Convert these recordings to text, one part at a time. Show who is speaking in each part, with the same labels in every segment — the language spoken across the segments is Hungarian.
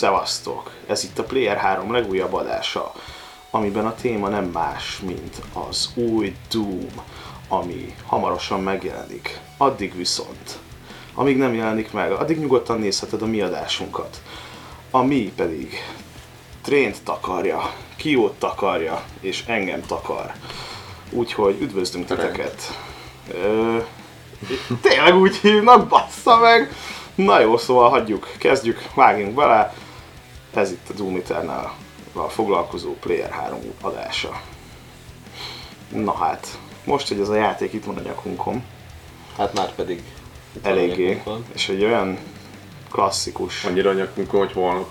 Speaker 1: Szevasztok! Ez itt a Player 3 legújabb adása, amiben a téma nem más, mint az új Doom, ami hamarosan megjelenik. Addig viszont, amíg nem jelenik meg, addig nyugodtan nézheted a mi adásunkat. A mi pedig Trént takarja, Kiót takarja, és engem takar. Úgyhogy üdvözlünk titeket. Ö, tényleg úgy hívnak, bassza meg! Na jó, szóval hagyjuk, kezdjük, vágjunk bele. Ez itt a Doom Eternal a foglalkozó Player 3 adása. Na hát, most, hogy ez a játék itt van a nyakunkon,
Speaker 2: Hát már pedig a
Speaker 1: eléggé, és egy olyan klasszikus,
Speaker 3: Annyira nyakunkon, hogy holnap.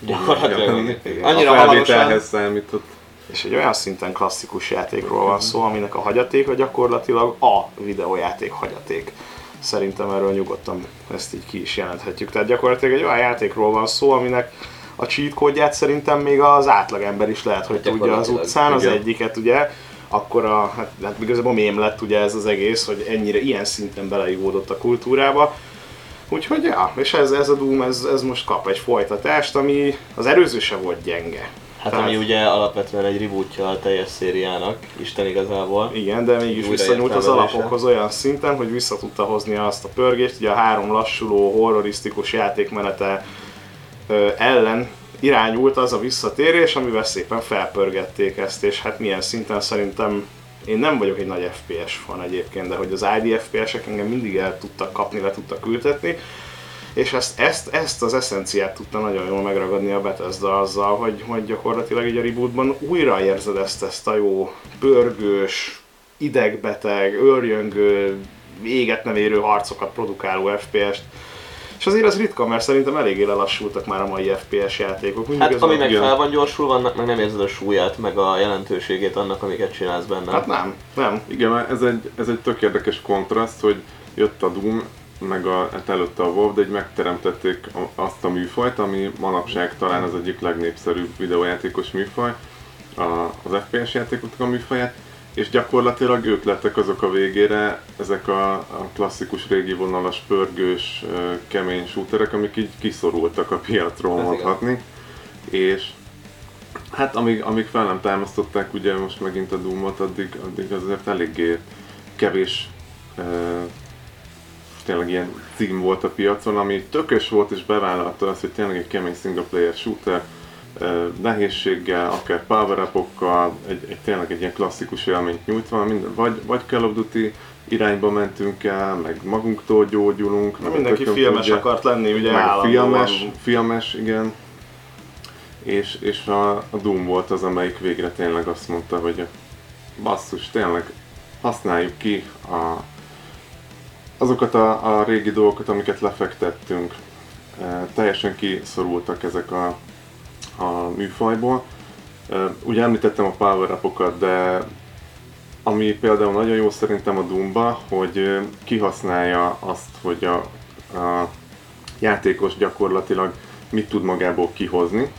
Speaker 2: Gyakorlatilag
Speaker 1: Igen.
Speaker 2: annyira
Speaker 3: a felvételhez számított.
Speaker 1: és egy olyan szinten klasszikus játékról van szó, aminek a hagyatéka gyakorlatilag a videójáték hagyaték. Szerintem erről nyugodtan ezt így ki is jelenthetjük. Tehát gyakorlatilag egy olyan játékról van szó, aminek a cheat kódját szerintem még az átlagember is lehet, hogy tudja az utcán, az
Speaker 3: igen.
Speaker 1: egyiket ugye, akkor a, hát, hát igazából mém lett ugye ez az egész, hogy ennyire ilyen szinten beleívódott a kultúrába. Úgyhogy ja, és ez, ez a Doom, ez, ez most kap egy folytatást, ami az előző se volt gyenge.
Speaker 2: hát
Speaker 1: Tehát-
Speaker 2: ami ugye alapvetően egy rebootja a teljes szériának, Isten igazából.
Speaker 1: Igen, de mégis visszanyúlt az alapokhoz olyan szinten, hogy vissza tudta hozni azt a pörgést, ugye a három lassuló, horrorisztikus játékmenete ellen irányult az a visszatérés, amivel szépen felpörgették ezt, és hát milyen szinten szerintem én nem vagyok egy nagy FPS fan egyébként, de hogy az ID FPS-ek engem mindig el tudtak kapni, le tudtak ültetni, és ezt, ezt, ezt az eszenciát tudta nagyon jól megragadni a Bethesda azzal, hogy, hogy gyakorlatilag így a rebootban újra érzed ezt, ezt a jó pörgős, idegbeteg, őrjöngő, éget nem érő harcokat produkáló FPS-t. És azért az ritka, mert szerintem eléggé lelassultak már a mai FPS játékok. Mindig
Speaker 2: Hát
Speaker 1: ez
Speaker 2: ami meg
Speaker 3: igen.
Speaker 2: fel van gyorsulva, annak meg nem érzed a súlyát, meg a jelentőségét annak, amiket csinálsz benne.
Speaker 1: Hát nem, nem.
Speaker 3: Igen, mert ez egy, ez egy tök érdekes kontraszt, hogy jött a Doom, meg a, hát előtte a WoW, de így megteremtették azt a műfajt, ami manapság talán az egyik legnépszerűbb videójátékos műfaj, a, az FPS játékoknak a műfaját, és gyakorlatilag ők lettek azok a végére, ezek a, a klasszikus régi vonalas, pörgős, kemény shooterek, amik így kiszorultak a piacról
Speaker 2: Ez igen.
Speaker 3: mondhatni. És Hát amíg, amíg fel nem támasztották ugye most megint a Doom-ot, addig, addig azért eléggé kevés uh, tényleg ilyen cím volt a piacon, ami tökös volt és bevállalta azt, hogy tényleg egy kemény single player shooter, nehézséggel, akár power egy, egy, tényleg egy ilyen klasszikus élményt nyújtva, minden, vagy, vagy Call of Duty irányba mentünk el, meg magunktól gyógyulunk. meg
Speaker 1: Mindenki filmes
Speaker 3: tudja.
Speaker 1: akart lenni, ugye
Speaker 3: Meg filmes, filmes, igen. És, és a, a Doom volt az, amelyik végre tényleg azt mondta, hogy basszus, tényleg használjuk ki a, azokat a, a régi dolgokat, amiket lefektettünk. E, teljesen kiszorultak ezek a, a műfajból. Ugye említettem a power de ami például nagyon jó szerintem a Doomba, hogy kihasználja azt, hogy a, a játékos gyakorlatilag mit tud magából kihozni.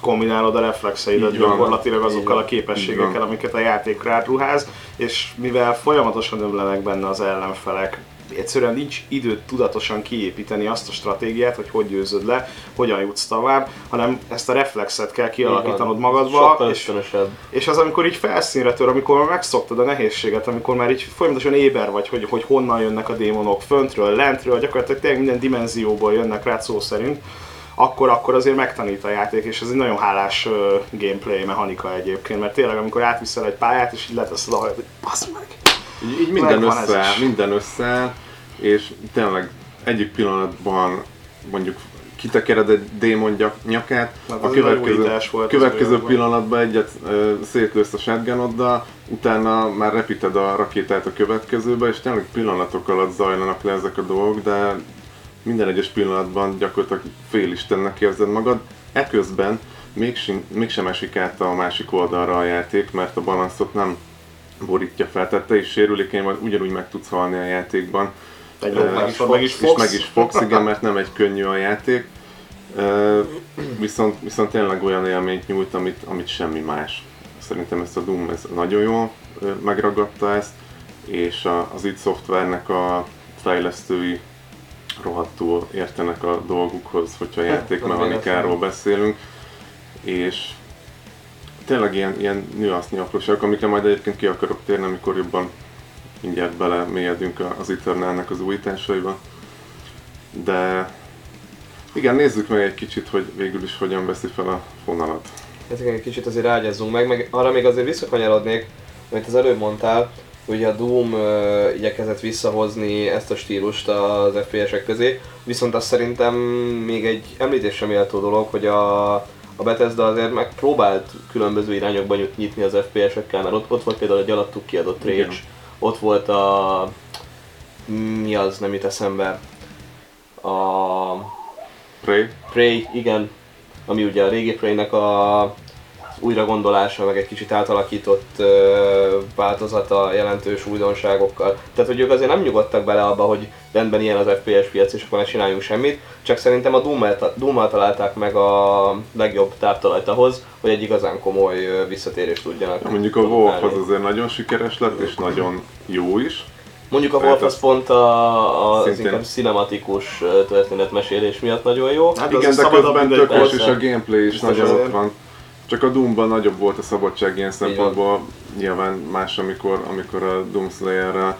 Speaker 1: kombinálod a reflexeidet
Speaker 3: Így van.
Speaker 1: gyakorlatilag azokkal a képességekkel, amiket a játék rád ruház, és mivel folyamatosan ömlenek benne az ellenfelek, egyszerűen nincs időt tudatosan kiépíteni azt a stratégiát, hogy hogy győzöd le, hogyan jutsz tovább, hanem ezt a reflexet kell kialakítanod magadba,
Speaker 2: Sokkal
Speaker 1: és, és az, amikor így felszínre tör, amikor már megszoktad a nehézséget, amikor már így folyamatosan éber vagy, hogy, hogy honnan jönnek a démonok, föntről, lentről, gyakorlatilag tényleg minden dimenzióból jönnek rá szó szerint, akkor, akkor azért megtanít a játék, és ez egy nagyon hálás gameplay mechanika egyébként, mert tényleg amikor átviszel egy pályát, és így leteszed a hajat, hogy meg!
Speaker 3: Így, így minden
Speaker 1: is.
Speaker 3: minden összeáll, és tényleg egyik pillanatban mondjuk kitekered egy démon nyakát,
Speaker 1: Hát
Speaker 3: a következő,
Speaker 1: volt
Speaker 3: következő pillanatban egyet ö, szétlősz a shotgunoddal, utána már repíted a rakétát a következőbe, és tényleg pillanatok alatt zajlanak le ezek a dolgok, de minden egyes pillanatban gyakorlatilag félistennek érzed magad. Eközben mégsem, mégsem esik át a másik oldalra a játék, mert a balanszot nem borítja fel, tehát te is sérülékeny vagy, ugyanúgy meg tudsz halni a játékban.
Speaker 1: Egy lopásra meg is
Speaker 3: és
Speaker 1: fogsz.
Speaker 3: meg is fogsz, igen, mert nem egy könnyű a játék. Viszont, viszont tényleg olyan élményt nyújt, amit, amit semmi más. Szerintem ezt a Doom ez nagyon jól megragadta ezt, és a, az id Software-nek a fejlesztői rohadtul értenek a dolgukhoz, hogyha
Speaker 2: az
Speaker 3: játékmechanikáról beszélünk, és tényleg ilyen, ilyen nüansznyi apróságok, amikre majd egyébként ki akarok térni, amikor jobban mindjárt bele mélyedünk az Eternalnek az újításaiba. De igen, nézzük meg egy kicsit, hogy végül is hogyan veszi fel a fonalat.
Speaker 2: Hát igen, egy kicsit azért rágyazzunk meg, meg arra még azért visszakanyarodnék, amit az előbb mondtál, hogy a Doom uh, igyekezett visszahozni ezt a stílust az FPS-ek közé, viszont azt szerintem még egy említésre méltó dolog, hogy a, a Bethesda azért megpróbált különböző irányokba nyitni az FPS-ekkel, mert ott, ott volt például egy alattuk kiadott Rage,
Speaker 3: Igen.
Speaker 2: Ott volt a... mi az, nem jut eszembe. A...
Speaker 3: Prey?
Speaker 2: Prey, igen, ami ugye a régi Prey-nek a újra gondolása, meg egy kicsit átalakított változata jelentős újdonságokkal. Tehát, hogy ők azért nem nyugodtak bele abba, hogy rendben ilyen az FPS piac, és akkor ne csináljunk semmit, csak szerintem a Doom-mal, találták meg a legjobb táptalajt ahhoz, hogy egy igazán komoly visszatérést tudjanak.
Speaker 3: Mondjuk a. Wolf az azért nagyon sikeres lett, és nagyon jó is.
Speaker 2: Mondjuk a Wolf az pont a, a, az inkább cinematikus történetmesélés miatt nagyon jó.
Speaker 1: Hát
Speaker 3: Igen, de közben tökös,
Speaker 2: persze.
Speaker 3: és a gameplay is nagyon ott van. Csak a Doomban nagyobb volt a szabadság ilyen szempontból, nyilván más, amikor, amikor a Doom Slayer-rel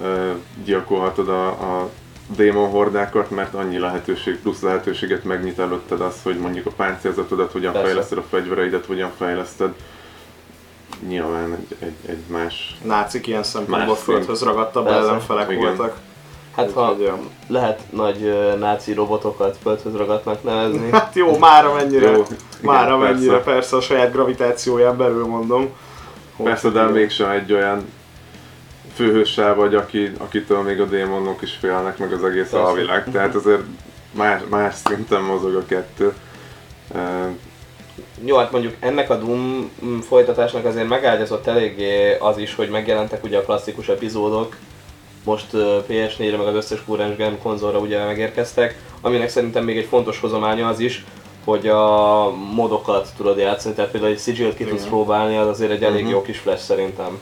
Speaker 3: uh, gyilkolhatod a, a démon hordákat, mert annyi lehetőség, plusz lehetőséget megnyit előtted az, hogy mondjuk a páncélzatodat hogyan
Speaker 2: Persze.
Speaker 3: fejleszted, a fegyvereidet hogyan fejleszted. Nyilván egy, egy, egy más
Speaker 1: nácik ilyen szempontból földhöz ragadtabb
Speaker 2: Persze.
Speaker 1: ellenfelek
Speaker 3: Igen.
Speaker 1: voltak.
Speaker 2: Hát ha lehet nagy náci robotokat földhöz ragadnak nevezni.
Speaker 1: Hát jó, már amennyire,
Speaker 3: Jó,
Speaker 1: már
Speaker 3: igen,
Speaker 1: amennyire
Speaker 3: persze.
Speaker 1: persze. a saját gravitációján belül mondom.
Speaker 3: Persze, de mégsem egy olyan főhőssel vagy, aki, akitől még a démonok is félnek, meg az egész
Speaker 2: Persze.
Speaker 3: alvilág. Tehát azért más, más szinten mozog a kettő.
Speaker 2: Jó, hát mondjuk ennek a Doom folytatásnak azért megágyazott eléggé az is, hogy megjelentek ugye a klasszikus epizódok, most ö, PS4-re meg az összes kurrens gen konzolra ugye megérkeztek, aminek szerintem még egy fontos hozománya az is, hogy a modokat tudod játszani, tehát például egy sigil ki tudsz próbálni, az azért egy elég
Speaker 3: Mhm.
Speaker 2: jó kis flash szerintem.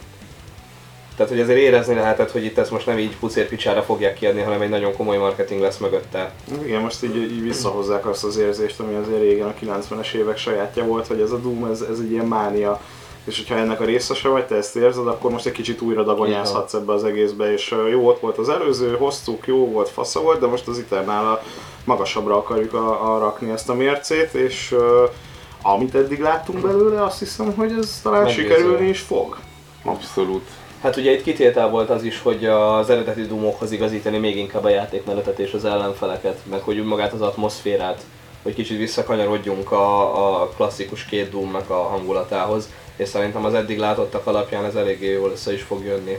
Speaker 2: Tehát, hogy azért érezni lehetett, hogy itt ezt most nem így pucérpicsára fogják kiadni, hanem egy nagyon komoly marketing lesz mögötte.
Speaker 1: Igen, most így, így visszahozzák azt az érzést, ami azért régen a 90-es évek sajátja volt, hogy ez a Doom, ez, ez egy ilyen mánia. És hogyha ennek a részese vagy, te ezt érzed, akkor most egy kicsit újra dagonyázhatsz ebbe az egészbe, és jó ott volt az előző, hoztuk, jó volt, fasza volt, de most az Eternal magasabbra akarjuk a, a rakni ezt a mércét, és ö, amit eddig láttunk belőle, azt hiszem, hogy ez talán
Speaker 2: Meggyőző.
Speaker 1: sikerülni is fog.
Speaker 3: abszolút.
Speaker 2: Hát ugye itt kitétel volt az is, hogy az eredeti Doomokhoz igazítani még inkább a játékmenetet és az ellenfeleket, meg hogy magát az atmoszférát, hogy kicsit visszakanyarodjunk a, a klasszikus két Doomnak a hangulatához, és szerintem az eddig látottak alapján ez eléggé jól össze is fog jönni.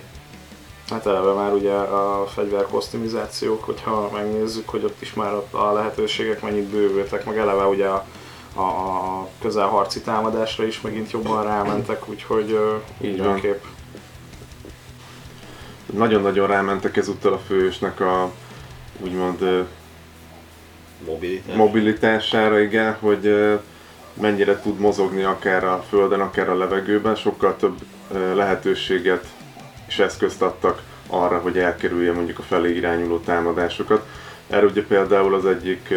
Speaker 1: Hát eleve már ugye a fegyver kosztimizációk, hogyha megnézzük, hogy ott is már ott a lehetőségek mennyit bővültek, meg eleve ugye a, a, a közelharci támadásra is megint jobban rámentek, úgyhogy
Speaker 3: Így
Speaker 1: mindenképp.
Speaker 3: Nagyon-nagyon rámentek ezúttal a főhősnek a úgymond mobilitására, igen, hogy mennyire tud mozogni akár a földön, akár a levegőben, sokkal több lehetőséget és eszközt adtak arra, hogy elkerülje mondjuk a felé irányuló támadásokat. Erre ugye például az egyik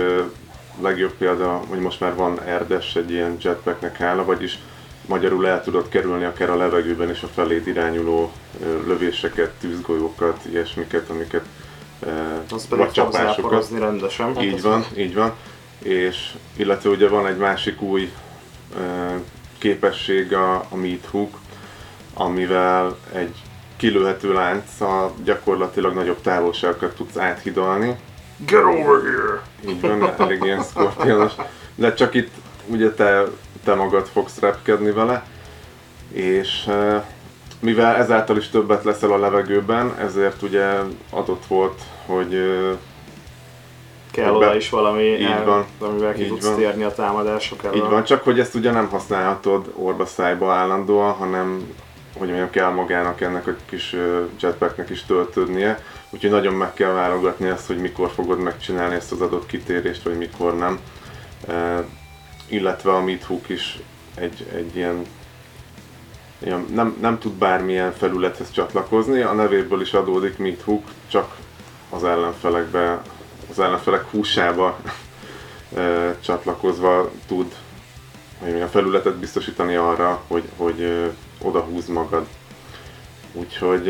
Speaker 3: legjobb példa, hogy most már van Erdes egy ilyen jetpacknek hála, vagyis magyarul el tudod kerülni akár a levegőben is a feléd irányuló lövéseket, tűzgolyókat, ilyesmiket, amiket ö,
Speaker 1: Az pedig
Speaker 3: vagy
Speaker 1: fog
Speaker 3: csapásokat.
Speaker 1: rendesen.
Speaker 3: Így van, így van. És illetve ugye van egy másik új képesség a, a Meat Hook, amivel egy kilőhető lánccal gyakorlatilag nagyobb távolságokat tudsz áthidalni.
Speaker 1: Get over here!
Speaker 3: Így van, elég ilyen szkorpionos. De csak itt ugye te, te magad fogsz repkedni vele, és mivel ezáltal is többet leszel a levegőben, ezért ugye adott volt, hogy
Speaker 1: Kell oda is valami,
Speaker 3: Így
Speaker 1: el,
Speaker 3: van.
Speaker 1: amivel ki
Speaker 3: Így
Speaker 1: tudsz
Speaker 3: van.
Speaker 1: térni a támadások elől.
Speaker 3: Így van, csak hogy ezt ugye nem használhatod orba szájba állandóan, hanem hogy mondjam, kell magának ennek a kis jetpacknek is töltődnie, úgyhogy nagyon meg kell válogatni ezt, hogy mikor fogod megcsinálni ezt az adott kitérést, vagy mikor nem. E, illetve a Meat Hook is egy, egy ilyen, ilyen nem, nem tud bármilyen felülethez csatlakozni, a nevéből is adódik Meat Hook, csak az ellenfelekbe az ellenfelek húsába csatlakozva tud hogy mondjam, felületet biztosítani arra, hogy, hogy oda húz magad. Úgyhogy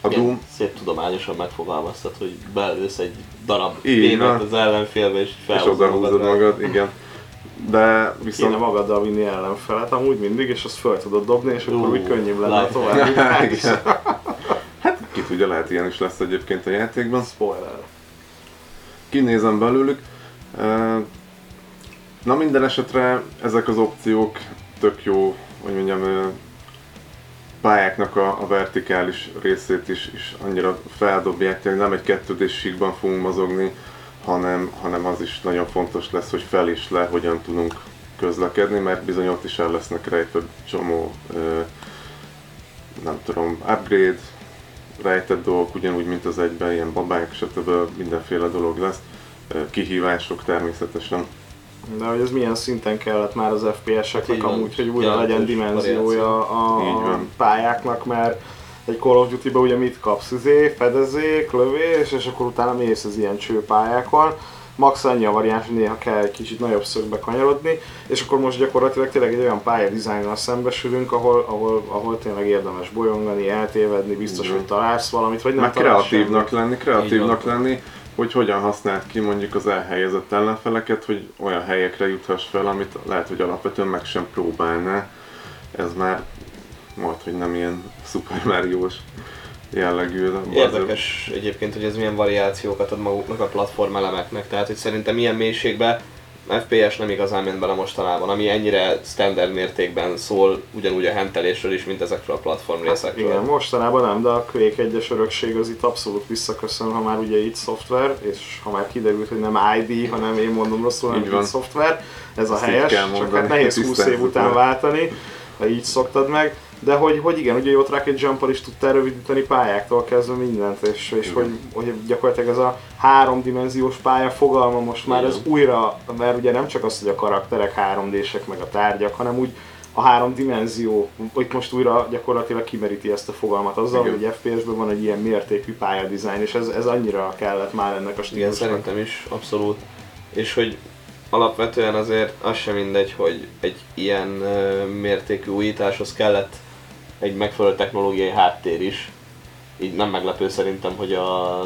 Speaker 3: a
Speaker 2: Milyen
Speaker 3: Doom,
Speaker 2: Szép tudományosan megfogalmaztad, hogy beülsz egy darab
Speaker 3: van.
Speaker 2: az ellenfélbe és
Speaker 3: és
Speaker 2: felhúzod
Speaker 3: oda húzod
Speaker 2: magadra.
Speaker 3: magad, igen. De
Speaker 1: Kéne
Speaker 3: viszont
Speaker 1: magaddal vinni ellenfelet, amúgy mindig, és azt föl tudod dobni, és akkor
Speaker 2: Ú,
Speaker 1: úgy könnyebb lenne a további.
Speaker 3: Hát ki tudja, lehet ilyen is lesz egyébként a játékban.
Speaker 1: Spoiler.
Speaker 3: Kinézem belőlük. Na minden esetre ezek az opciók tök jó, hogy mondjam, pályáknak a, a vertikális részét is, is annyira feldobják, hogy nem egy kettődés síkban fogunk mozogni, hanem, hanem az is nagyon fontos lesz, hogy fel is le hogyan tudunk közlekedni, mert bizony ott is el lesznek rejtve csomó, ö, nem tudom, upgrade, rejtett dolgok, ugyanúgy, mint az egyben, ilyen babák, stb. mindenféle dolog lesz. Kihívások természetesen.
Speaker 1: De hogy ez milyen szinten kellett már az FPS-eknek amúgy, hogy újra
Speaker 2: Jelentős
Speaker 1: legyen dimenziója a
Speaker 3: Így van.
Speaker 1: pályáknak, mert egy Call of Duty-ben ugye mit kapsz? Izé, fedezék, lövés, és akkor utána mész az ilyen csőpályákon. Max annyi a variáns, hogy néha kell egy kicsit nagyobb szögbe kanyarodni, és akkor most gyakorlatilag tényleg egy olyan pályadizájnnal szembesülünk, ahol, ahol, ahol tényleg érdemes bolyongani, eltévedni, biztos,
Speaker 3: Igen.
Speaker 1: hogy találsz valamit, vagy nem
Speaker 3: Meg
Speaker 1: találsz
Speaker 3: kreatívnak
Speaker 1: semmit.
Speaker 3: lenni, kreatívnak lenni, hogy hogyan használd ki mondjuk az elhelyezett ellenfeleket, hogy olyan helyekre juthass fel, amit lehet, hogy alapvetően meg sem próbálná. Ez már majd, hogy nem ilyen Super Mario-s jellegű. de
Speaker 2: Érdekes egyébként, hogy ez milyen variációkat ad maguknak a platform elemeknek, tehát hogy szerintem ilyen mélységben FPS nem igazán ment bele mostanában, ami ennyire standard mértékben szól ugyanúgy a hentelésről is, mint ezekről a platform részekről.
Speaker 1: Igen, mostanában nem, de a Quake 1-es örökség az itt abszolút visszaköszön, ha már ugye itt szoftver, és ha már kiderült, hogy nem ID, hanem én mondom rosszul, hanem itt szoftver, ez a
Speaker 3: Ezt így
Speaker 1: helyes, csak hát nehéz 20 év után váltani, ha így szoktad meg, de hogy, hogy igen, ugye ott Rocket Jumper is tudtál rövidíteni pályáktól kezdve mindent, és, és
Speaker 3: Igen.
Speaker 1: hogy, hogy gyakorlatilag ez a háromdimenziós pálya fogalma most már
Speaker 2: Igen.
Speaker 1: ez újra, mert ugye nem csak az, hogy a karakterek 3D-sek meg a tárgyak, hanem úgy a három dimenzió, hogy most újra gyakorlatilag kimeríti ezt a fogalmat azzal,
Speaker 3: Igen.
Speaker 1: hogy FPS-ben van egy ilyen mértékű pályadizájn, és ez, ez annyira kellett már ennek a
Speaker 2: Igen,
Speaker 1: stílusnak.
Speaker 2: szerintem is, abszolút. És hogy alapvetően azért az sem mindegy, hogy egy ilyen mértékű újításhoz kellett egy megfelelő technológiai háttér is. Így nem meglepő szerintem, hogy a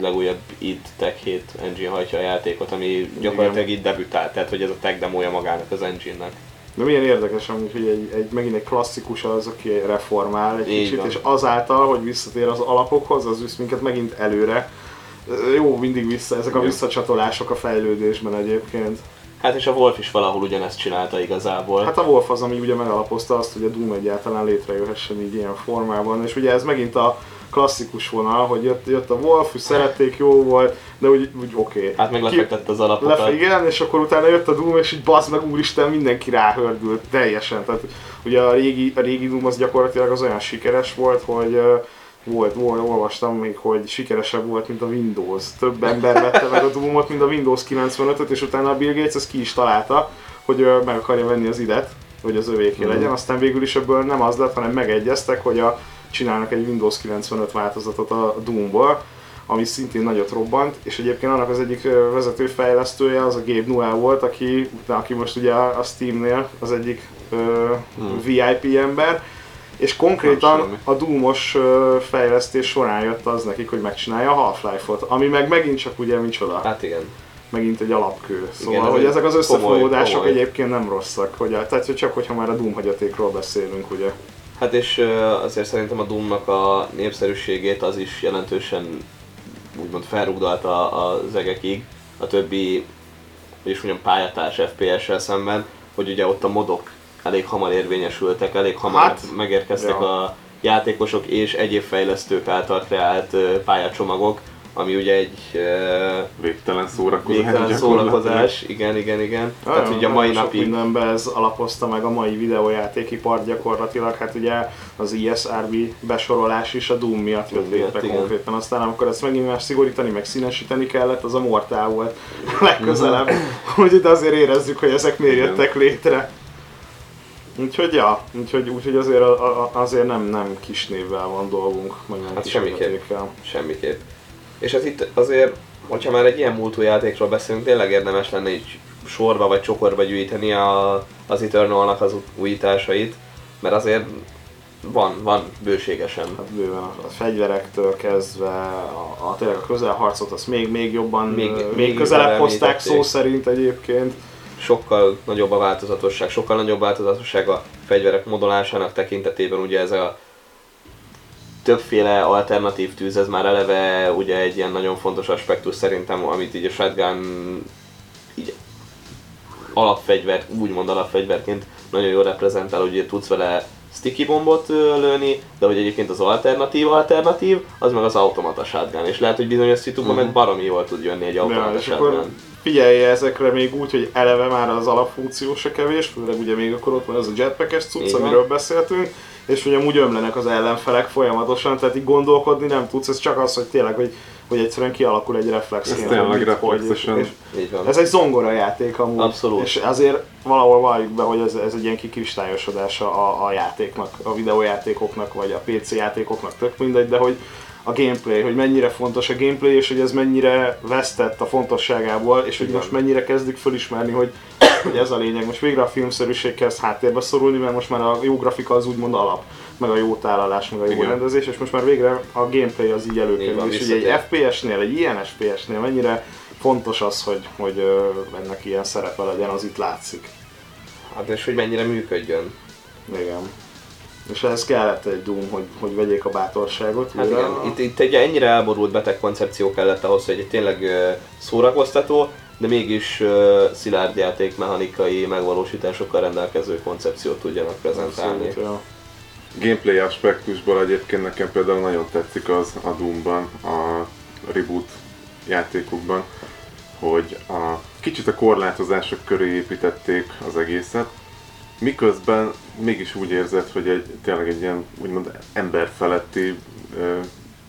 Speaker 2: legújabb id Tech 7 engine hajtja a játékot, ami gyakorlatilag így debütált, tehát hogy ez a tech demója magának az engine-nek.
Speaker 1: De milyen érdekes amúgy, hogy egy, egy, megint egy klasszikus az, aki reformál egy
Speaker 2: Így
Speaker 1: kicsit,
Speaker 2: van.
Speaker 1: és azáltal, hogy visszatér az alapokhoz, az visz minket megint előre. Jó, mindig vissza, ezek a
Speaker 3: Igen.
Speaker 1: visszacsatolások a fejlődésben egyébként.
Speaker 2: Hát és a Wolf is valahol ugyanezt csinálta igazából.
Speaker 1: Hát a Wolf az, ami ugye megalapozta azt, hogy a Doom egyáltalán létrejöhessen így ilyen formában, és ugye ez megint a klasszikus vonal, hogy jött, jött a Wolf, hogy szerették, jó volt, de úgy, úgy oké. Okay.
Speaker 2: hát meg lefektette az alapokat.
Speaker 1: Lefe, igen, és akkor utána jött a Doom, és így bazd meg, úristen, mindenki ráhördült teljesen. Tehát ugye a régi, a régi Doom az gyakorlatilag az olyan sikeres volt, hogy ö, volt, volt, olvastam még, hogy sikeresebb volt, mint a Windows. Több ember vette meg a Doomot, mint a Windows 95-öt, és utána a Bill Gates ezt ki is találta, hogy meg akarja venni az idet, hogy az övéké legyen. Aztán végül is ebből nem az lett, hanem megegyeztek, hogy a, csinálnak egy Windows 95 változatot a Doomból, ami szintén nagyot robbant, és egyébként annak az egyik vezető fejlesztője az a Gabe Newell volt, aki, aki most ugye a Steamnél az egyik ö,
Speaker 3: Hmm.
Speaker 1: VIP ember, és konkrétan a Doomos ö, fejlesztés során jött az nekik, hogy megcsinálja a Half-Life-ot, ami meg megint csak ugye micsoda,
Speaker 2: Hát igen.
Speaker 1: megint egy alapkő. Szóval,
Speaker 2: Igen,
Speaker 1: hogy ezek az összefonódások
Speaker 2: komoly.
Speaker 1: egyébként nem rosszak, hogy, tehát hogy csak hogyha már a Doom hagyatékról beszélünk, ugye.
Speaker 2: Hát és azért szerintem a Doomnak a népszerűségét az is jelentősen úgymond felrugdalta az egekig a többi, és mondjam pályatárs FPS-sel szemben, hogy ugye ott a modok elég hamar érvényesültek, elég hamar
Speaker 1: Hát,
Speaker 2: megérkeztek
Speaker 1: ja.
Speaker 2: a játékosok és egyéb fejlesztők által kreált pályacsomagok, ami ugye egy
Speaker 3: Végtelen szórakozás.
Speaker 2: végtelen szórakozás, igen, igen, igen. Tehát
Speaker 1: Nagyon-
Speaker 2: ugye a mai napig
Speaker 1: mindenben ez alapozta meg a mai videójátékipart gyakorlatilag, hát ugye az ISRB besorolás is a Doom miatt jött létre konkrétan, aztán amikor ezt megint már szigorítani, meg színesíteni kellett, az a Mortal volt legközelebb, hogy de azért érezzük, hogy ezek miért jöttek létre. Úgyhogy ja, úgyhogy, úgyhogy azért, a, a, azért nem, nem kis névvel van dolgunk, meg nem
Speaker 2: Hát
Speaker 1: kis
Speaker 2: semmiképp. semmiképp. És ez itt azért, hogyha már egy ilyen múltú játékról beszélünk, tényleg érdemes lenne így sorba vagy csokorba gyűjteni a, az Eternal-nak az újításait, mert azért van, van bőségesen.
Speaker 1: Hát bőven a, a fegyverektől kezdve, a, a, tényleg a közelharcot azt még, még jobban, még, még, még közelebb hozták szó szerint egyébként.
Speaker 2: Sokkal nagyobb a változatosság, sokkal nagyobb változatosság a fegyverek modolásának tekintetében, ugye ez a többféle alternatív tűz, ez már eleve ugye egy ilyen nagyon fontos aspektus szerintem, amit így a shotgun így alapfegyver, úgymond alapfegyverként nagyon jól reprezentál, hogy tudsz vele sticky bombot lőni, de hogy egyébként az alternatív alternatív, az meg az automata shotgun, és lehet, hogy bizonyos szituban uh-huh. meg baromi jól tud jönni egy automata ja, shotgun.
Speaker 1: Figyelj ezekre még úgy, hogy eleve már az alapfunkció se kevés, főleg ugye még akkor ott van az a jetpackes cucc, amiről beszéltünk, és ugye úgy ömlenek az ellenfelek folyamatosan, tehát így gondolkodni nem tudsz, ez csak az, hogy tényleg, hogy hogy egyszerűen kialakul egy reflexként.
Speaker 3: Ez tényleg reflexesen. És,
Speaker 1: ez egy zongora játék amúgy.
Speaker 2: Abszolút.
Speaker 1: És azért valahol valljuk be, hogy ez, ez egy ilyen kikristályosodása a, a játéknak, a videójátékoknak, vagy a PC játékoknak, tök mindegy, de hogy a gameplay, hogy mennyire fontos a gameplay, és hogy ez mennyire vesztett a fontosságából, és hogy Igen. most mennyire kezdik fölismerni, hogy, hogy ez a lényeg. Most végre a filmszerűség kezd háttérbe szorulni, mert most már a jó grafika az úgymond alap meg a jó tálalás, meg a jó Igen. rendezés, és most már végre a gameplay az így előkerül. És ugye egy FPS-nél, egy ilyen FPS-nél mennyire fontos az, hogy, hogy ennek ilyen szerepe legyen, az itt látszik.
Speaker 2: Hát és hogy mennyire működjön.
Speaker 1: Igen. És ehhez kellett egy Doom, hogy, hogy vegyék a bátorságot.
Speaker 2: Hát igen, a... itt, itt egy ennyire elborult beteg koncepció kellett ahhoz, hogy egy tényleg szórakoztató, de mégis uh, szilárd játékmechanikai megvalósításokkal rendelkező koncepciót tudjanak prezentálni. Abszolút, ja
Speaker 3: gameplay aspektusból egyébként nekem például nagyon tetszik az a Doom-ban, a reboot játékokban, hogy a kicsit a korlátozások köré építették az egészet, miközben mégis úgy érzed, hogy egy, tényleg egy ilyen úgymond emberfeletti ö,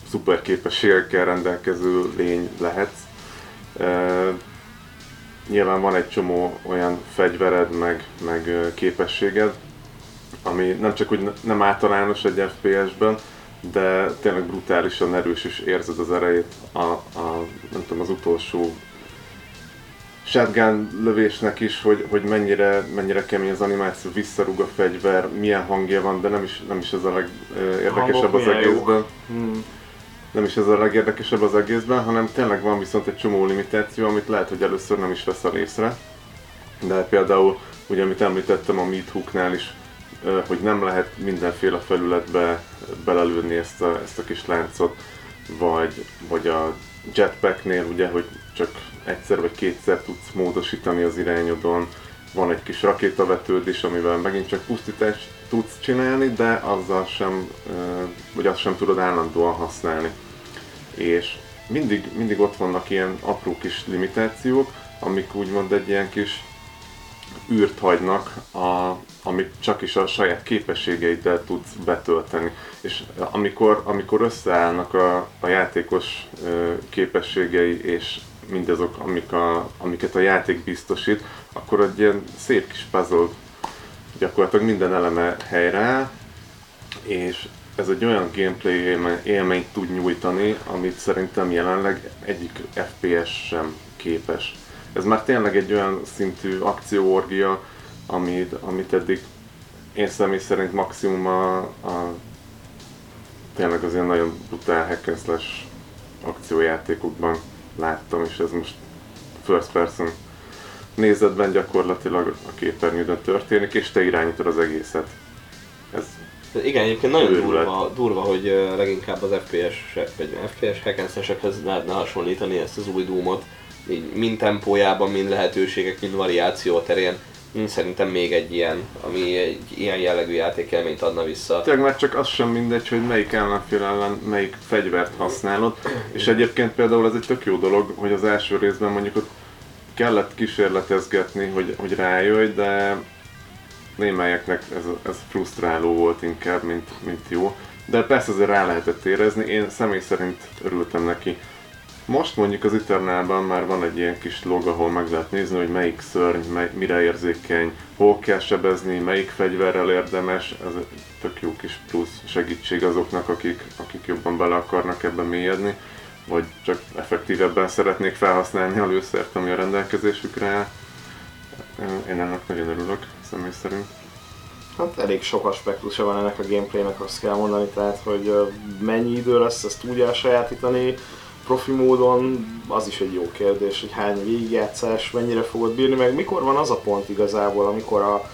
Speaker 3: szuperképességekkel rendelkező lény lehetsz. Ö, nyilván van egy csomó olyan fegyvered, meg, meg képességed, ami nem csak úgy nem általános egy FPS-ben, de tényleg brutálisan erős és érzed az erejét a, a nem tudom, az utolsó shotgun lövésnek is, hogy, hogy mennyire, mennyire kemény az animáció, visszarúg a fegyver, milyen hangja van, de nem is, nem is ez a legérdekesebb az egészben. Hmm. Nem is ez a legérdekesebb az egészben, hanem tényleg van viszont egy csomó limitáció, amit lehet, hogy először nem is veszel észre. De például, ugye amit említettem a Meat Hooknál is, hogy nem lehet mindenféle felületbe belelőni ezt a, ezt a kis láncot, vagy, vagy a jetpacknél ugye, hogy csak egyszer vagy kétszer tudsz módosítani az irányodon, van egy kis rakétavetődés, amivel megint csak pusztítást tudsz csinálni, de azzal sem, vagy azt sem tudod állandóan használni. És mindig, mindig ott vannak ilyen apró kis limitációk, amik úgymond egy ilyen kis űrt hagynak, a, amit csak is a saját képességeiddel tudsz betölteni. És amikor, amikor összeállnak a, a játékos képességei és mindazok, amik a, amiket a játék biztosít, akkor egy ilyen szép kis puzzle gyakorlatilag minden eleme helyre és ez egy olyan gameplay élményt tud nyújtani, amit szerintem jelenleg egyik FPS sem képes. Ez már tényleg egy olyan szintű akcióorgia, amit, amit eddig én személy szerint maximum a, a tényleg az ilyen nagyon brutál hackensles akciójátékokban láttam, és ez most first person nézetben gyakorlatilag a képernyődön történik, és te irányítod az egészet. Ez
Speaker 2: igen, egyébként nagyon durva, durva, hogy leginkább az FPS-ek, vagy FPS hackensesekhez lehetne hasonlítani ezt az új Doom-ot, így mind tempójában, mind lehetőségek, mind variáció terén szerintem még egy ilyen, ami egy ilyen jellegű játékelményt adna vissza.
Speaker 3: Tényleg már csak az sem mindegy, hogy melyik ellenfél ellen melyik fegyvert használod, és egyébként például ez egy tök jó dolog, hogy az első részben mondjuk ott kellett kísérletezgetni, hogy, hogy rájöjj, de némelyeknek ez, ez frusztráló volt inkább, mint, mint jó. De persze azért rá lehetett érezni, én személy szerint örültem neki. Most mondjuk az Eternalban már van egy ilyen kis log, ahol meg lehet nézni, hogy melyik szörny, mely, mire érzékeny, hol kell sebezni, melyik fegyverrel érdemes, ez egy tök jó kis plusz segítség azoknak, akik, akik jobban bele akarnak ebbe mélyedni. vagy csak effektívebben szeretnék felhasználni a lőszert, ami a rendelkezésükre áll. Én ennek nagyon örülök, személy szerint.
Speaker 1: Hát elég sok aspektusa van ennek a gameplaynek, azt kell mondani, tehát hogy mennyi idő lesz ezt úgy elsajátítani, profi módon, az is egy jó kérdés, hogy hány végigjátszás, mennyire fogod bírni, meg mikor van az a pont igazából, amikor a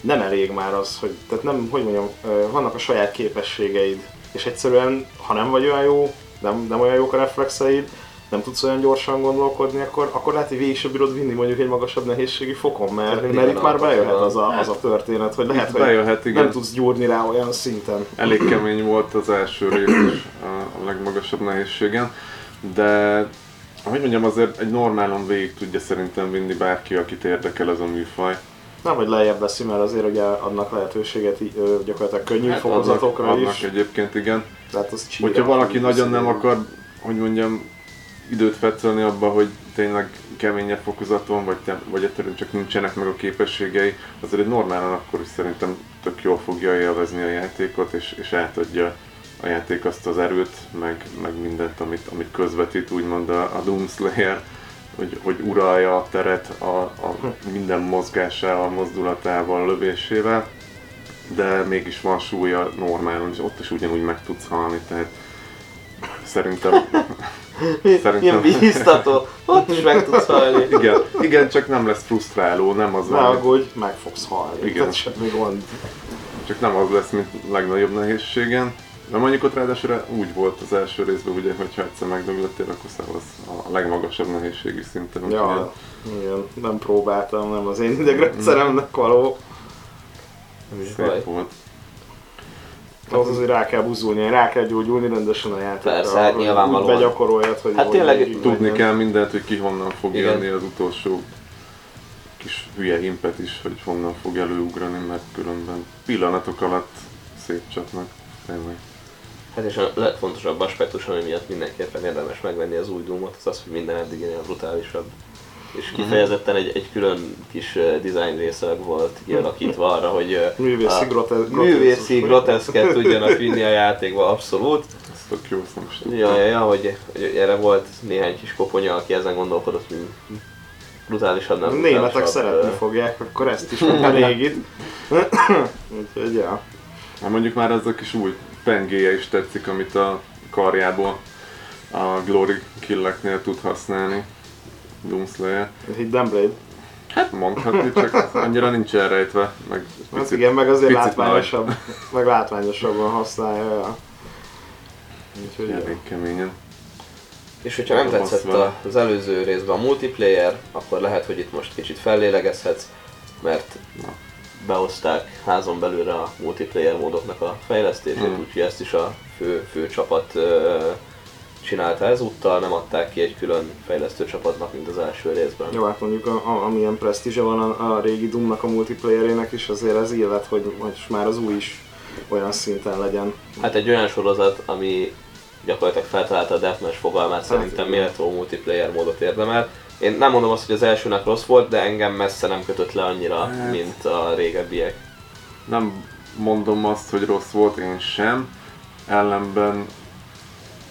Speaker 1: nem elég már az, hogy, tehát nem, hogy mondjam, vannak a saját képességeid, és egyszerűen, ha nem vagy olyan jó, nem, nem olyan jók a reflexeid, nem tudsz olyan gyorsan gondolkodni, akkor, akkor lehet, hogy végig sem bírod vinni mondjuk egy magasabb nehézségi fokon, mert,
Speaker 2: mindig
Speaker 1: mert itt már bejöhet az a, az a történet, hogy lehet, hogy
Speaker 3: bejöhet, igen.
Speaker 1: nem tudsz gyúrni rá olyan szinten.
Speaker 3: Elég kemény volt az első rész is a legmagasabb nehézségen, de hogy mondjam, azért egy normálon végig tudja szerintem vinni bárki, akit érdekel ez a műfaj.
Speaker 1: Nem, hogy lejjebb veszi, mert azért ugye adnak lehetőséget gyakorlatilag könnyű
Speaker 3: Hát
Speaker 1: fokozatokra
Speaker 3: adnak, adnak
Speaker 1: is.
Speaker 3: egyébként, igen.
Speaker 1: Tehát az csíra,
Speaker 3: Hogyha valaki nagyon nem akar, hogy mondjam, időt fetszölni abba, hogy tényleg keményebb fokozaton, vagy, te, vagy egyszerűen csak nincsenek meg a képességei, azért egy normálon akkor is szerintem tök jól fogja élvezni a játékot, és, és átadja a játék azt az erőt, meg, meg mindent, amit, amit közvetít, úgymond a, a Doom Slayer, hogy, hogy uralja a teret a, a minden mozgásával, mozdulatával, lövésével, de mégis van súlya normálon, és ott is ugyanúgy meg tudsz halni, tehát szerintem Szerintem-
Speaker 2: Ilyen bíztató, ott is meg tudsz halni.
Speaker 3: Igen, igen, csak nem lesz frusztráló, nem az
Speaker 1: Ne
Speaker 3: van,
Speaker 1: aggódj, meg fogsz halni.
Speaker 3: Igen.
Speaker 1: Tehát semmi gond.
Speaker 3: csak nem az lesz, mint a legnagyobb nehézségen. De mondjuk ott ráadásul úgy volt az első részben, ugye, hogyha egyszer megdöglöttél, akkor szállsz a legmagasabb nehézségi szinten.
Speaker 1: Ja, igen, nem próbáltam, nem az én idegrendszeremnek való.
Speaker 2: Nem is baj.
Speaker 3: Szép volt.
Speaker 1: Az azért rá kell buzulni, rá kell gyógyulni rendesen a játékra.
Speaker 2: Persze, hát nyilvánvalóan.
Speaker 1: Úgy begyakoroljad, hogy
Speaker 2: Hát
Speaker 1: hogy
Speaker 2: tényleg
Speaker 1: végig
Speaker 3: Tudni kell mindent, hogy ki honnan fog
Speaker 2: Igen.
Speaker 3: jönni az utolsó kis hülye impet is, hogy honnan fog előugrani, mert különben pillanatok alatt szétcsapnak. Tényleg.
Speaker 2: Hát és a legfontosabb aspektus, ami miatt mindenképpen érdemes megvenni az új Doomot, az az, hogy minden eddiginél brutálisabb. És
Speaker 1: Mhm.
Speaker 2: kifejezetten egy, egy külön kis design részleg volt kialakítva arra, hogy
Speaker 1: Művészi
Speaker 2: a
Speaker 1: grote-
Speaker 2: művészi
Speaker 1: groteszk.
Speaker 2: groteszket tudjanak vinni a játékba, abszolút.
Speaker 3: Ez tök jó, is.
Speaker 2: Ja, ja, ja hogy, hogy erre volt néhány kis koponya, aki ezen gondolkodott, hogy brutálisabb, nem
Speaker 1: A németek szeretni fogják, akkor ezt is, régit. Úgyhogy, ja.
Speaker 3: Hát mondjuk már ez a kis új pengéje is tetszik, amit a karjából a Glory killeknél tud használni. Doomslayer.
Speaker 1: Hidden Blade.
Speaker 3: Hát mondhatni, csak annyira nincs elrejtve, meg
Speaker 1: Az igen, meg azért
Speaker 3: picit
Speaker 1: látványosabb, meg látványosabban használja. Ja. Úgyhogy,
Speaker 3: nagy, elég keményen.
Speaker 2: És hogyha nem tetszett a- az előző részben a multiplayer, akkor lehet, hogy itt most kicsit fellélegezhetsz, mert
Speaker 3: Na.
Speaker 2: Behozták házon belőle a multiplayer módoknak a fejlesztését,
Speaker 3: Hmm.
Speaker 2: úgyhogy ezt is a fő, fő csapat csinálta ezúttal, nem adták ki egy külön fejlesztő csapatnak, mint az első részben.
Speaker 1: Jó, hát mondjuk a, a, amilyen presztízse van a, a régi Doomnak a multiplayerének is, azért ez illet, hogy most már az új is olyan szinten legyen.
Speaker 2: Hát egy olyan sorozat, ami gyakorlatilag feltalálta a deathmatch fogalmát, szerintem
Speaker 1: igen.
Speaker 2: méltó multiplayer módot érdemel. Én nem mondom azt, hogy az elsőnek rossz volt, de engem messze nem kötött le annyira,
Speaker 3: Hát.
Speaker 2: mint a régebbiek.
Speaker 3: Nem mondom azt, hogy rossz volt, én sem. Ellenben,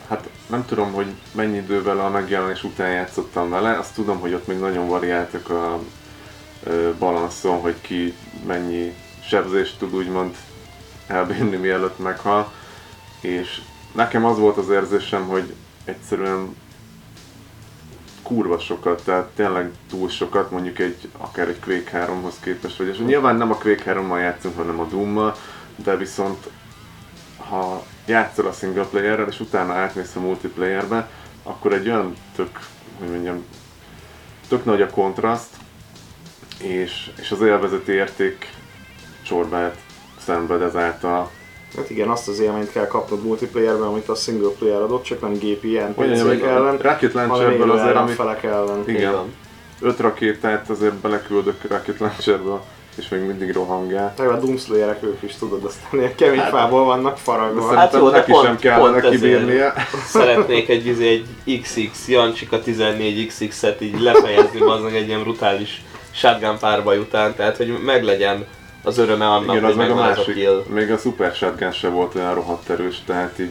Speaker 3: hát nem tudom, hogy mennyi idővel a megjelenés után játszottam vele, azt tudom, hogy ott még nagyon variáltak a balanszon, hogy ki mennyi sebzést tud úgymond elbírni, mielőtt meghal. És nekem az volt az érzésem, hogy egyszerűen kurva sokat, tehát tényleg túl sokat, mondjuk egy, akár egy Quake 3-hoz képest, vagy és nyilván nem a Quake 3-mal játszunk, hanem a Doom-mal, de viszont ha játszol a single playerrel, és utána átmész a multiplayerbe, akkor egy olyan tök, hogy mondjam, tök nagy a kontraszt, és, és az élvezeti érték csorbát szenved ezáltal.
Speaker 1: Hát igen, azt az élményt kell kapnod multiplayerben, amit a single player adott, csak nem gépi NPC-k ellen,
Speaker 3: Rocket Launcherből azért, amit
Speaker 1: ellenfelek ellen.
Speaker 3: Igen.
Speaker 2: Van.
Speaker 3: öt rakétát azért beleküldök Rocket Launcherből, és még mindig rohangál.
Speaker 1: Legalább Doomslayerek ők is tudod, aztán ilyen kemény fából vannak faragva.
Speaker 2: Hát jó, de
Speaker 3: neki
Speaker 2: pont-
Speaker 3: sem kellene
Speaker 2: pont
Speaker 3: kibírnia.
Speaker 2: Szeretnék egy, izé, egy XX, Jancsika 14XX-et így lefejezni bazdmeg egy ilyen brutális shotgun párbaj után, tehát hogy meglegyen az öröme annak,
Speaker 3: Igen, az meg a másik.
Speaker 2: kill.
Speaker 3: Még a Super Shotgun se volt olyan rohadt erős, tehát így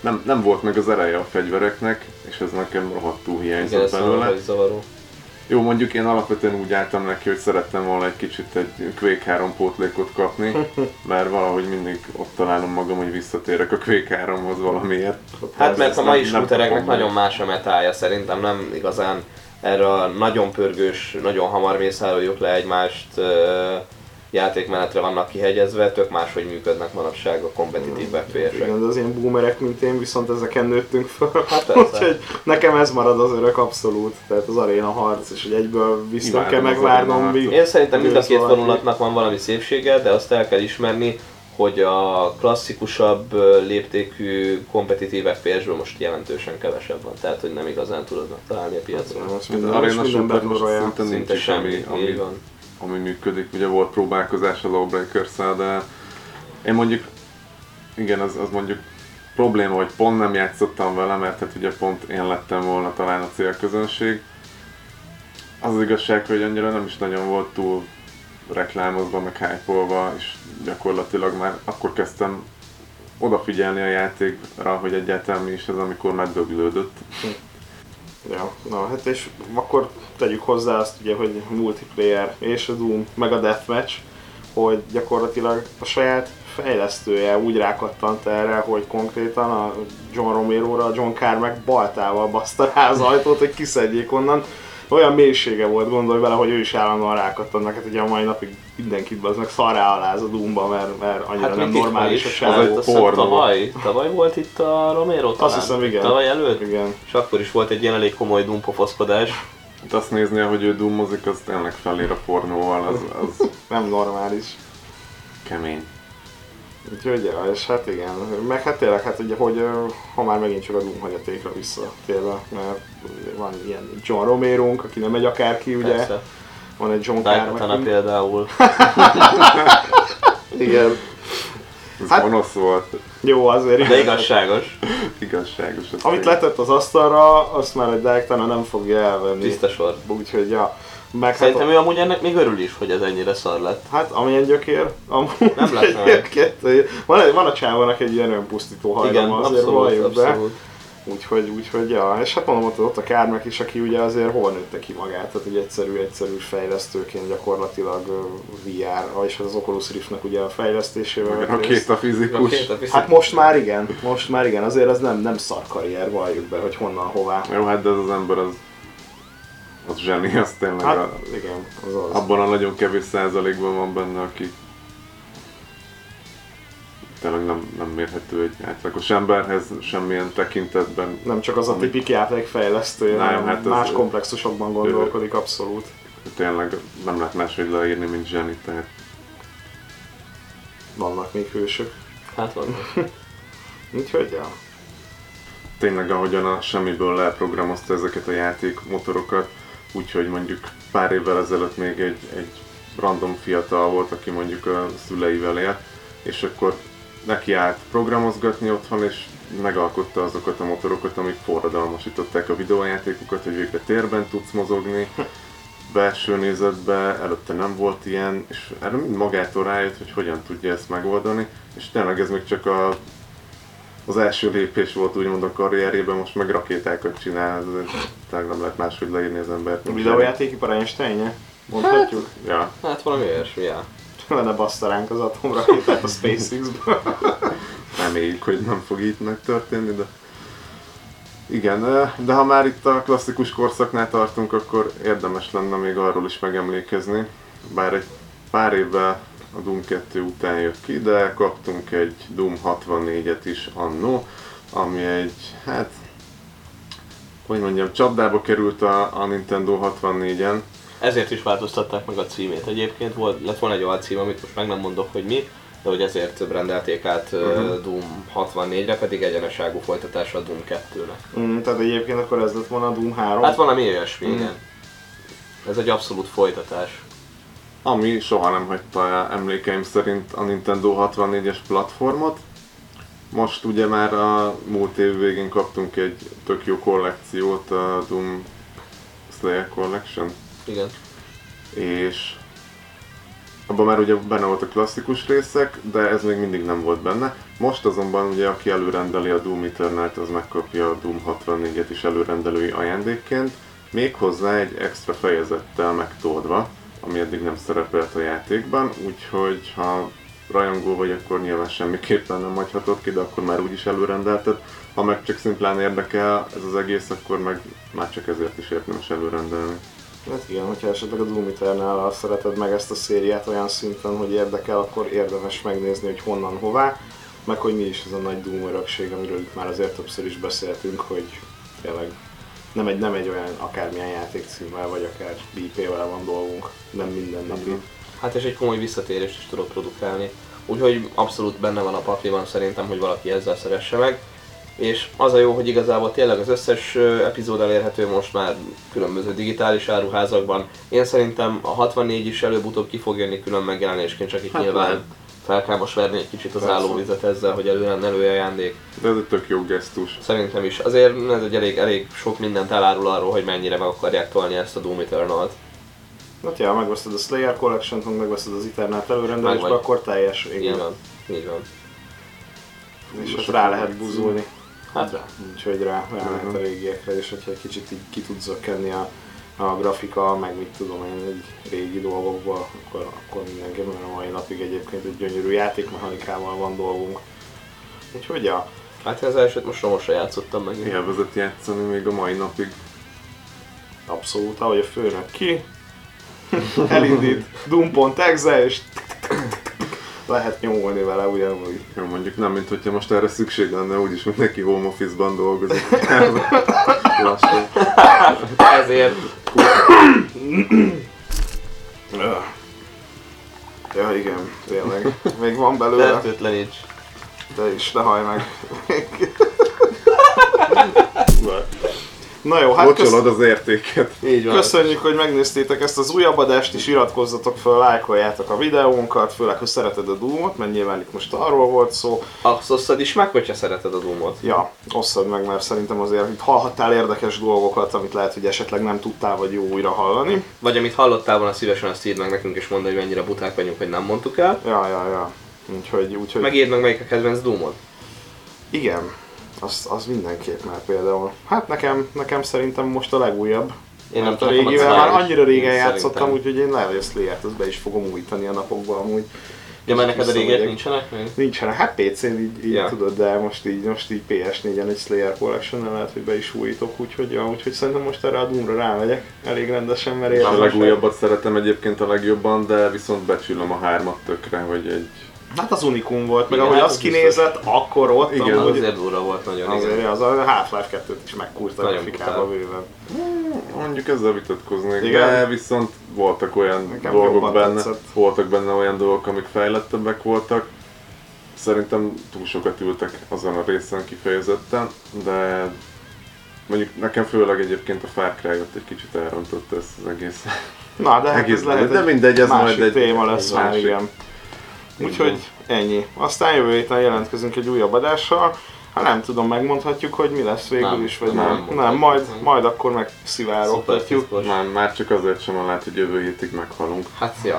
Speaker 3: nem, nem volt meg az ereje a fegyvereknek, és ez nekem rohadtul
Speaker 2: Igen,
Speaker 3: hiányzott
Speaker 2: ez
Speaker 3: belőle.
Speaker 2: valahogy zavaró.
Speaker 3: Jó, mondjuk én alapvetően úgy álltam neki, hogy szerettem volna egy kicsit egy Quake 3 pótlékot kapni, mert valahogy mindig ott találom magam, hogy visszatérek a Quake 3-hoz valamiért.
Speaker 2: Hát mert a mai shootereknek nagyon más a metája, szerintem nem igazán erre a nagyon pörgős, nagyon hamar mészároljuk le egymást játékmenetre vannak kihegyezve, tök máshogy működnek manapság a kompetitív FPS-ek.
Speaker 1: Igen, de az ilyen boomerek, mint én, viszont ezeken nőttünk föl.
Speaker 2: Hát.
Speaker 1: Úgyhogy nekem ez marad az örök abszolút. Tehát az aréna harc, és hogy egyből vissza kell megvárnom, míg...
Speaker 2: Én szerintem mind a két vonulatnak van valami szépsége, de azt el kell ismerni, hogy a klasszikusabb léptékű kompetitív FPS-ből most jelentősen kevesebb van, tehát hogy nem igazán tudod megtalálni a piacon.
Speaker 1: Most
Speaker 3: Az
Speaker 1: minden,
Speaker 3: Arena Shooter
Speaker 1: Battle
Speaker 3: most szinte nincs
Speaker 2: semmi,
Speaker 3: ami,
Speaker 2: van.
Speaker 3: ami működik. Ugye volt próbálkozás a lawbreakers de én mondjuk, igen, az, az mondjuk probléma, hogy pont nem játszottam vele, mert hát ugye pont én lettem volna talán a célközönség. Az az igazság, hogy annyira nem is nagyon volt túl reklámozva, meg hype és gyakorlatilag már akkor kezdtem odafigyelni a játékra, hogy egyáltalán mi is ez, amikor már.
Speaker 1: Ja, na hát és akkor tegyük hozzá azt ugye, hogy multiplayer és a Doom, meg a Deathmatch, hogy gyakorlatilag a saját fejlesztője úgy rákattant erre, hogy konkrétan a John Romero-ra, a John Carmack baltával baszta rá az ajtót, hogy kiszedjék onnan. Olyan mélysége volt, gondolj vele, hogy ő is állandóan rákattant, meg hát ugye a mai napig mindenkit az meg szarrá aláz a Doomba, mert, mert annyira
Speaker 2: Hát
Speaker 1: nem normális a srác.
Speaker 3: az
Speaker 2: hát
Speaker 3: pornó.
Speaker 2: Tavaly, tavaly volt itt a Romero talán?
Speaker 1: Azt hiszem, igen.
Speaker 2: Tavaly előtt?
Speaker 1: Igen.
Speaker 2: És akkor is volt egy ilyen elég komoly dumpofoszkodás.
Speaker 3: Hát azt nézni, hogy ő dummozik, az tényleg felér a pornóval, az, az
Speaker 1: Nem normális.
Speaker 3: kemény.
Speaker 1: Úgyhogy, ja, és hát igen, meg hát tényleg, hát ugye, hogy ha már megint csak a Doom hagyatékra visszatérve, mert van ilyen John romero aki nem egy akárki, ugye,
Speaker 2: Persze.
Speaker 1: van egy John Carmack.
Speaker 2: például.
Speaker 1: Igen.
Speaker 3: Ez
Speaker 1: Hát-
Speaker 3: gonosz volt,
Speaker 1: Jó, azért
Speaker 2: De igazságos.
Speaker 3: igazságos. az
Speaker 1: Amit letett az asztalra, azt már egy Daikatana nem fogja elvenni.
Speaker 2: Tiszta sor.
Speaker 1: Úgyhogy, ja. Meg
Speaker 2: Szerintem
Speaker 1: hát,
Speaker 2: ő amúgy ennek még örül is, hogy ez ennyire szar lett.
Speaker 1: hát amilyen gyökér, amúgy
Speaker 2: Nem meg.
Speaker 1: egyébként, van, egy- van a csávónak egy ilyen önpusztító
Speaker 2: Igen,
Speaker 1: hajlama, azért
Speaker 2: abszolút,
Speaker 1: valljuk be.
Speaker 2: abszolút.
Speaker 1: Úgyhogy, úgyhogy, ja, és hát mondom, ott, ott a Kármek is, aki ugye azért hol nőtte ki magát, tehát egy egyszerű, egyszerű fejlesztőként gyakorlatilag VR, és az Oculus Riftnek ugye a fejlesztésével
Speaker 3: a két a fizikus.
Speaker 1: Hát most már igen, most már igen, azért az nem, nem szar karrier, valljuk be, hogy honnan, hová.
Speaker 3: Jó, hát de ez az ember az, az zseni, az tényleg
Speaker 1: Hát
Speaker 3: a,
Speaker 1: igen, az az.
Speaker 3: abban a nagyon kevés százalékban van benne, aki tényleg nem, nem mérhető egy átlagos emberhez semmilyen tekintetben.
Speaker 1: Nem csak az a tipik játékfejlesztő,
Speaker 3: Nem,
Speaker 1: hanem
Speaker 3: hát ez-
Speaker 1: más komplexusokban gondolkodik abszolút.
Speaker 3: Tényleg nem lehet máshogy leírni, mint zseni, tehát
Speaker 1: Vannak még hősök.
Speaker 2: Hát van.
Speaker 1: Úgyhogy, ja.
Speaker 3: tényleg ahogyan a semmiből leprogramozta ezeket a játékmotorokat, úgyhogy mondjuk pár évvel ezelőtt még egy, egy random fiatal volt, aki mondjuk a szüleivel élt, és akkor neki állt programozgatni otthon, és megalkotta azokat a motorokat, amik forradalmasították a videójátékokat, hogy végre térben tudsz mozogni, belső nézetbe, előtte nem volt ilyen, és erre mind magától rájött, hogy hogyan tudja ezt megoldani, és tényleg ez még csak a az első lépés volt úgymond a karrierében, most meg rakétákat csinál, ez tényleg nem lehet máshogy leírni az embert.
Speaker 1: Videójátékipar Einsteinje? Mondhatjuk?
Speaker 3: zseni. Ja,
Speaker 2: Hát valami olyasmi, ja.
Speaker 1: Lenne bassza ránk az atomrakétát a SpaceX-ből.
Speaker 3: reméljük, hogy nem fog így megtörténni, de... Igen, de ha már itt a klasszikus korszaknál tartunk, akkor érdemes lenne még arról is megemlékezni. Bár egy pár évvel a Doom 2 után jött ki, de kaptunk egy Doom 64-et is annó, ami egy, hát, hogy mondjam, csapdába került a, a Nintendo 64-en,
Speaker 2: Ezért is változtatták meg a címét. Egyébként volt, lett volna egy alcím, amit most meg nem mondok, hogy mi, de hogy ezért rendelték át uh-huh. Doom 64-re, pedig egyeneságú folytatása a Doom 2-nek.
Speaker 1: Mm, tehát egyébként akkor ez lett volna a Doom 3.
Speaker 2: Hát valami olyasmi,
Speaker 1: Mm.
Speaker 2: igen. Ez egy abszolút folytatás.
Speaker 3: Ami soha nem hagyta el emlékeim szerint a Nintendo 64-es platformot. Most ugye már a múlt év végén kaptunk egy tök jó kollekciót, a Doom Slayer Collection,
Speaker 2: Igen.
Speaker 3: és abban már ugye benne volt a klasszikus részek, de ez még mindig nem volt benne. Most azonban ugye aki előrendeli a Doom eternal az megkapja a Doom 64-et is előrendelői ajándékként, méghozzá egy extra fejezettel megtoldva, ami eddig nem szerepelt a játékban, úgyhogy ha rajongó vagy, akkor nyilván semmiképpen nem hagyhatod ki, de akkor már úgyis előrendelted. Ha meg csak szimplán érdekel ez az egész, akkor meg már csak ezért is érdemes előrendelni.
Speaker 1: Hát igen, hogyha esetleg a Doom Eternal szereted meg ezt a szériát olyan szinten, hogy érdekel, akkor érdemes megnézni, hogy honnan, hová, meg hogy mi is ez a nagy Doom örökség, amiről itt már azért többször is beszéltünk, hogy tényleg nem egy, nem egy olyan akármilyen játékcímmel, vagy akár IP-vel van dolgunk, nem minden napi.
Speaker 2: Hát és egy komoly visszatérést is tudok produkálni. Úgyhogy abszolút benne van a pakliban szerintem, hogy valaki ezzel szeresse meg. És az a jó, hogy igazából tényleg az összes epizód elérhető most már különböző digitális áruházakban. Én szerintem a 64 is előbb-utóbb ki fog jönni külön megjelenésként, csak itt
Speaker 3: Hát
Speaker 2: nyilván
Speaker 3: lehet.
Speaker 2: Fel kell most verni egy kicsit az
Speaker 3: Persze.
Speaker 2: állóvizet ezzel, hogy előrendelő ajándék.
Speaker 3: De ez egy tök jó gesztus.
Speaker 2: Szerintem is. Azért ez egy elég, elég sok mindent elárul arról, hogy mennyire meg akarják tolni ezt a Doom Eternal-t.
Speaker 1: Hát ja, megveszed a Slayer Collection-t, meg megveszed az Eternal előrendelésbe, akkor teljes,
Speaker 2: Így
Speaker 1: igen.
Speaker 2: van. Így van.
Speaker 1: És ott rá lehet buzulni.
Speaker 2: Hát rá.
Speaker 1: Úgyhogy rá, rá lehet a régiekre, és hogyha egy kicsit így ki tudsz zökkenni a, a grafika, meg mit tudom én, egy régi dolgokból, akkor, akkor mindenképpen a mai napig egyébként egy gyönyörű játékmechanikával van dolgunk. Úgyhogy ja,
Speaker 2: Hát az elsőt most romosra játszottam meg.
Speaker 3: Élvezett játszani még a mai napig.
Speaker 1: abszolút, ahogy a főnök ki, elindít Doom.exe, és lehet nyomolni vele ugyanúgy.
Speaker 3: Jó, mondjuk nem, mint hogyha most erre szükség lenne, úgyis mindenki home office-ban dolgozik. Lassan.
Speaker 2: Ezért.
Speaker 1: Ja igen, tényleg. Még van belőle,
Speaker 2: fertőtleníts.
Speaker 1: de is, ne hajj meg. Na jó, hát kösz...
Speaker 3: Bocsolod az értéket.
Speaker 2: Így van.
Speaker 1: köszönjük, hogy megnéztétek ezt az újabb adást, és iratkozzatok fel, lájkoljátok a videónkat, főleg, ha szereted a Doom-ot, mert nyilván itt most arról volt szó.
Speaker 2: Azt osztad is meg, hogyha szereted a Doomot.
Speaker 1: Ja, osszad meg, mert szerintem azért itt hallhattál érdekes dolgokat, amit lehet, hogy esetleg nem tudtál, vagy jó újra hallani.
Speaker 2: Vagy amit hallottál volna, szívesen azt írd meg nekünk, és mondd, hogy mennyire buták vagyunk, hogy nem mondtuk el.
Speaker 1: Ja, ja, ja. Úgyhogy, úgyhogy...
Speaker 2: Meg írd meg, melyik a kedvenc Doomod.
Speaker 1: Igen, az, az mindenképp már például. Hát nekem, nekem szerintem most a legújabb.
Speaker 2: Én nem
Speaker 1: mert a régivel már annyira régen
Speaker 2: Én
Speaker 1: játszottam, úgyhogy én lehet, hogy a Slayer-t azt be is fogom újítani a napokban amúgy.
Speaker 2: Ja, mert neked a régiek
Speaker 1: Visszamegyek.
Speaker 2: nincsenek még?
Speaker 1: Nincsen, hát PC-n így, így
Speaker 2: Ja.
Speaker 1: tudod, de most így, most így PS4-en egy Slayer collection lehet, hogy be is újítok, úgyhogy, ja, úgyhogy szerintem most erre a Doom-ra rámegyek elég rendesen, mert
Speaker 3: És a
Speaker 1: érdemes.
Speaker 3: legújabbat szeretem egyébként a legjobban, de viszont becsülöm a hármat tökre, hogy egy...
Speaker 1: Hát az unikum volt, meg
Speaker 2: Igen,
Speaker 1: ahogy
Speaker 2: hát
Speaker 1: az
Speaker 2: az
Speaker 1: kinézett, akkor ott,
Speaker 3: Igen,
Speaker 1: amúgy,
Speaker 2: azért durva volt nagyon,
Speaker 1: azért
Speaker 2: igen.
Speaker 1: az a Half-Life 2-t is megkúrta a
Speaker 2: Nagyon
Speaker 1: grafikába bőven.
Speaker 3: Mondjuk ezzel vitatkoznék,
Speaker 1: Igen?
Speaker 3: de viszont voltak olyan
Speaker 1: Nekem
Speaker 3: dolgok benne,
Speaker 1: tetszett.
Speaker 3: voltak benne olyan dolgok, amik fejlettebbek voltak. Szerintem túl sokat ültek azon a részen kifejezetten, de mondjuk nekem főleg egyébként a Far Cry ott egy kicsit elrontotta ezt az egész.
Speaker 1: Na, de hát
Speaker 3: Egész
Speaker 1: ez lehet
Speaker 3: de
Speaker 1: egy
Speaker 3: mindegy, ez
Speaker 1: másik
Speaker 3: majd egy
Speaker 1: téma lesz már, igen. Úgyhogy ennyi. Aztán jövő héten jelentkezünk egy újabb adással. Hát nem tudom, megmondhatjuk, hogy mi lesz végül
Speaker 2: Nem,
Speaker 1: is, vagy
Speaker 2: nem
Speaker 1: nem. Nem, majd, majd akkor megszivárogtatjuk.
Speaker 2: Szuper
Speaker 3: Már, már csak azért sem lehet, hogy jövő hétig meghalunk.
Speaker 2: Hát, ja.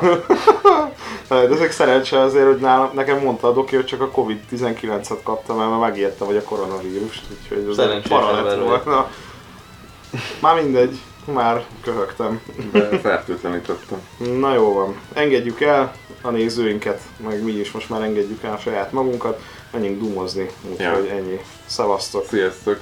Speaker 1: De ezek szerencse azért, hogy nálam, nekem mondta a doki, hogy csak a Covid-19-et kaptam, mert már megijedtem, vagy a koronavírust, úgyhogy ez para lett
Speaker 2: ember
Speaker 1: volt.
Speaker 2: vagy.
Speaker 1: Na, már mindegy, már köhögtem.
Speaker 3: De fertőtlenítettem.
Speaker 1: Na jó van, engedjük el a nézőinket, meg mi is most már engedjük el a saját magunkat, menjünk dumozni, úgyhogy
Speaker 3: Ja.
Speaker 1: ennyi. Szevasztok!
Speaker 3: Sziasztok!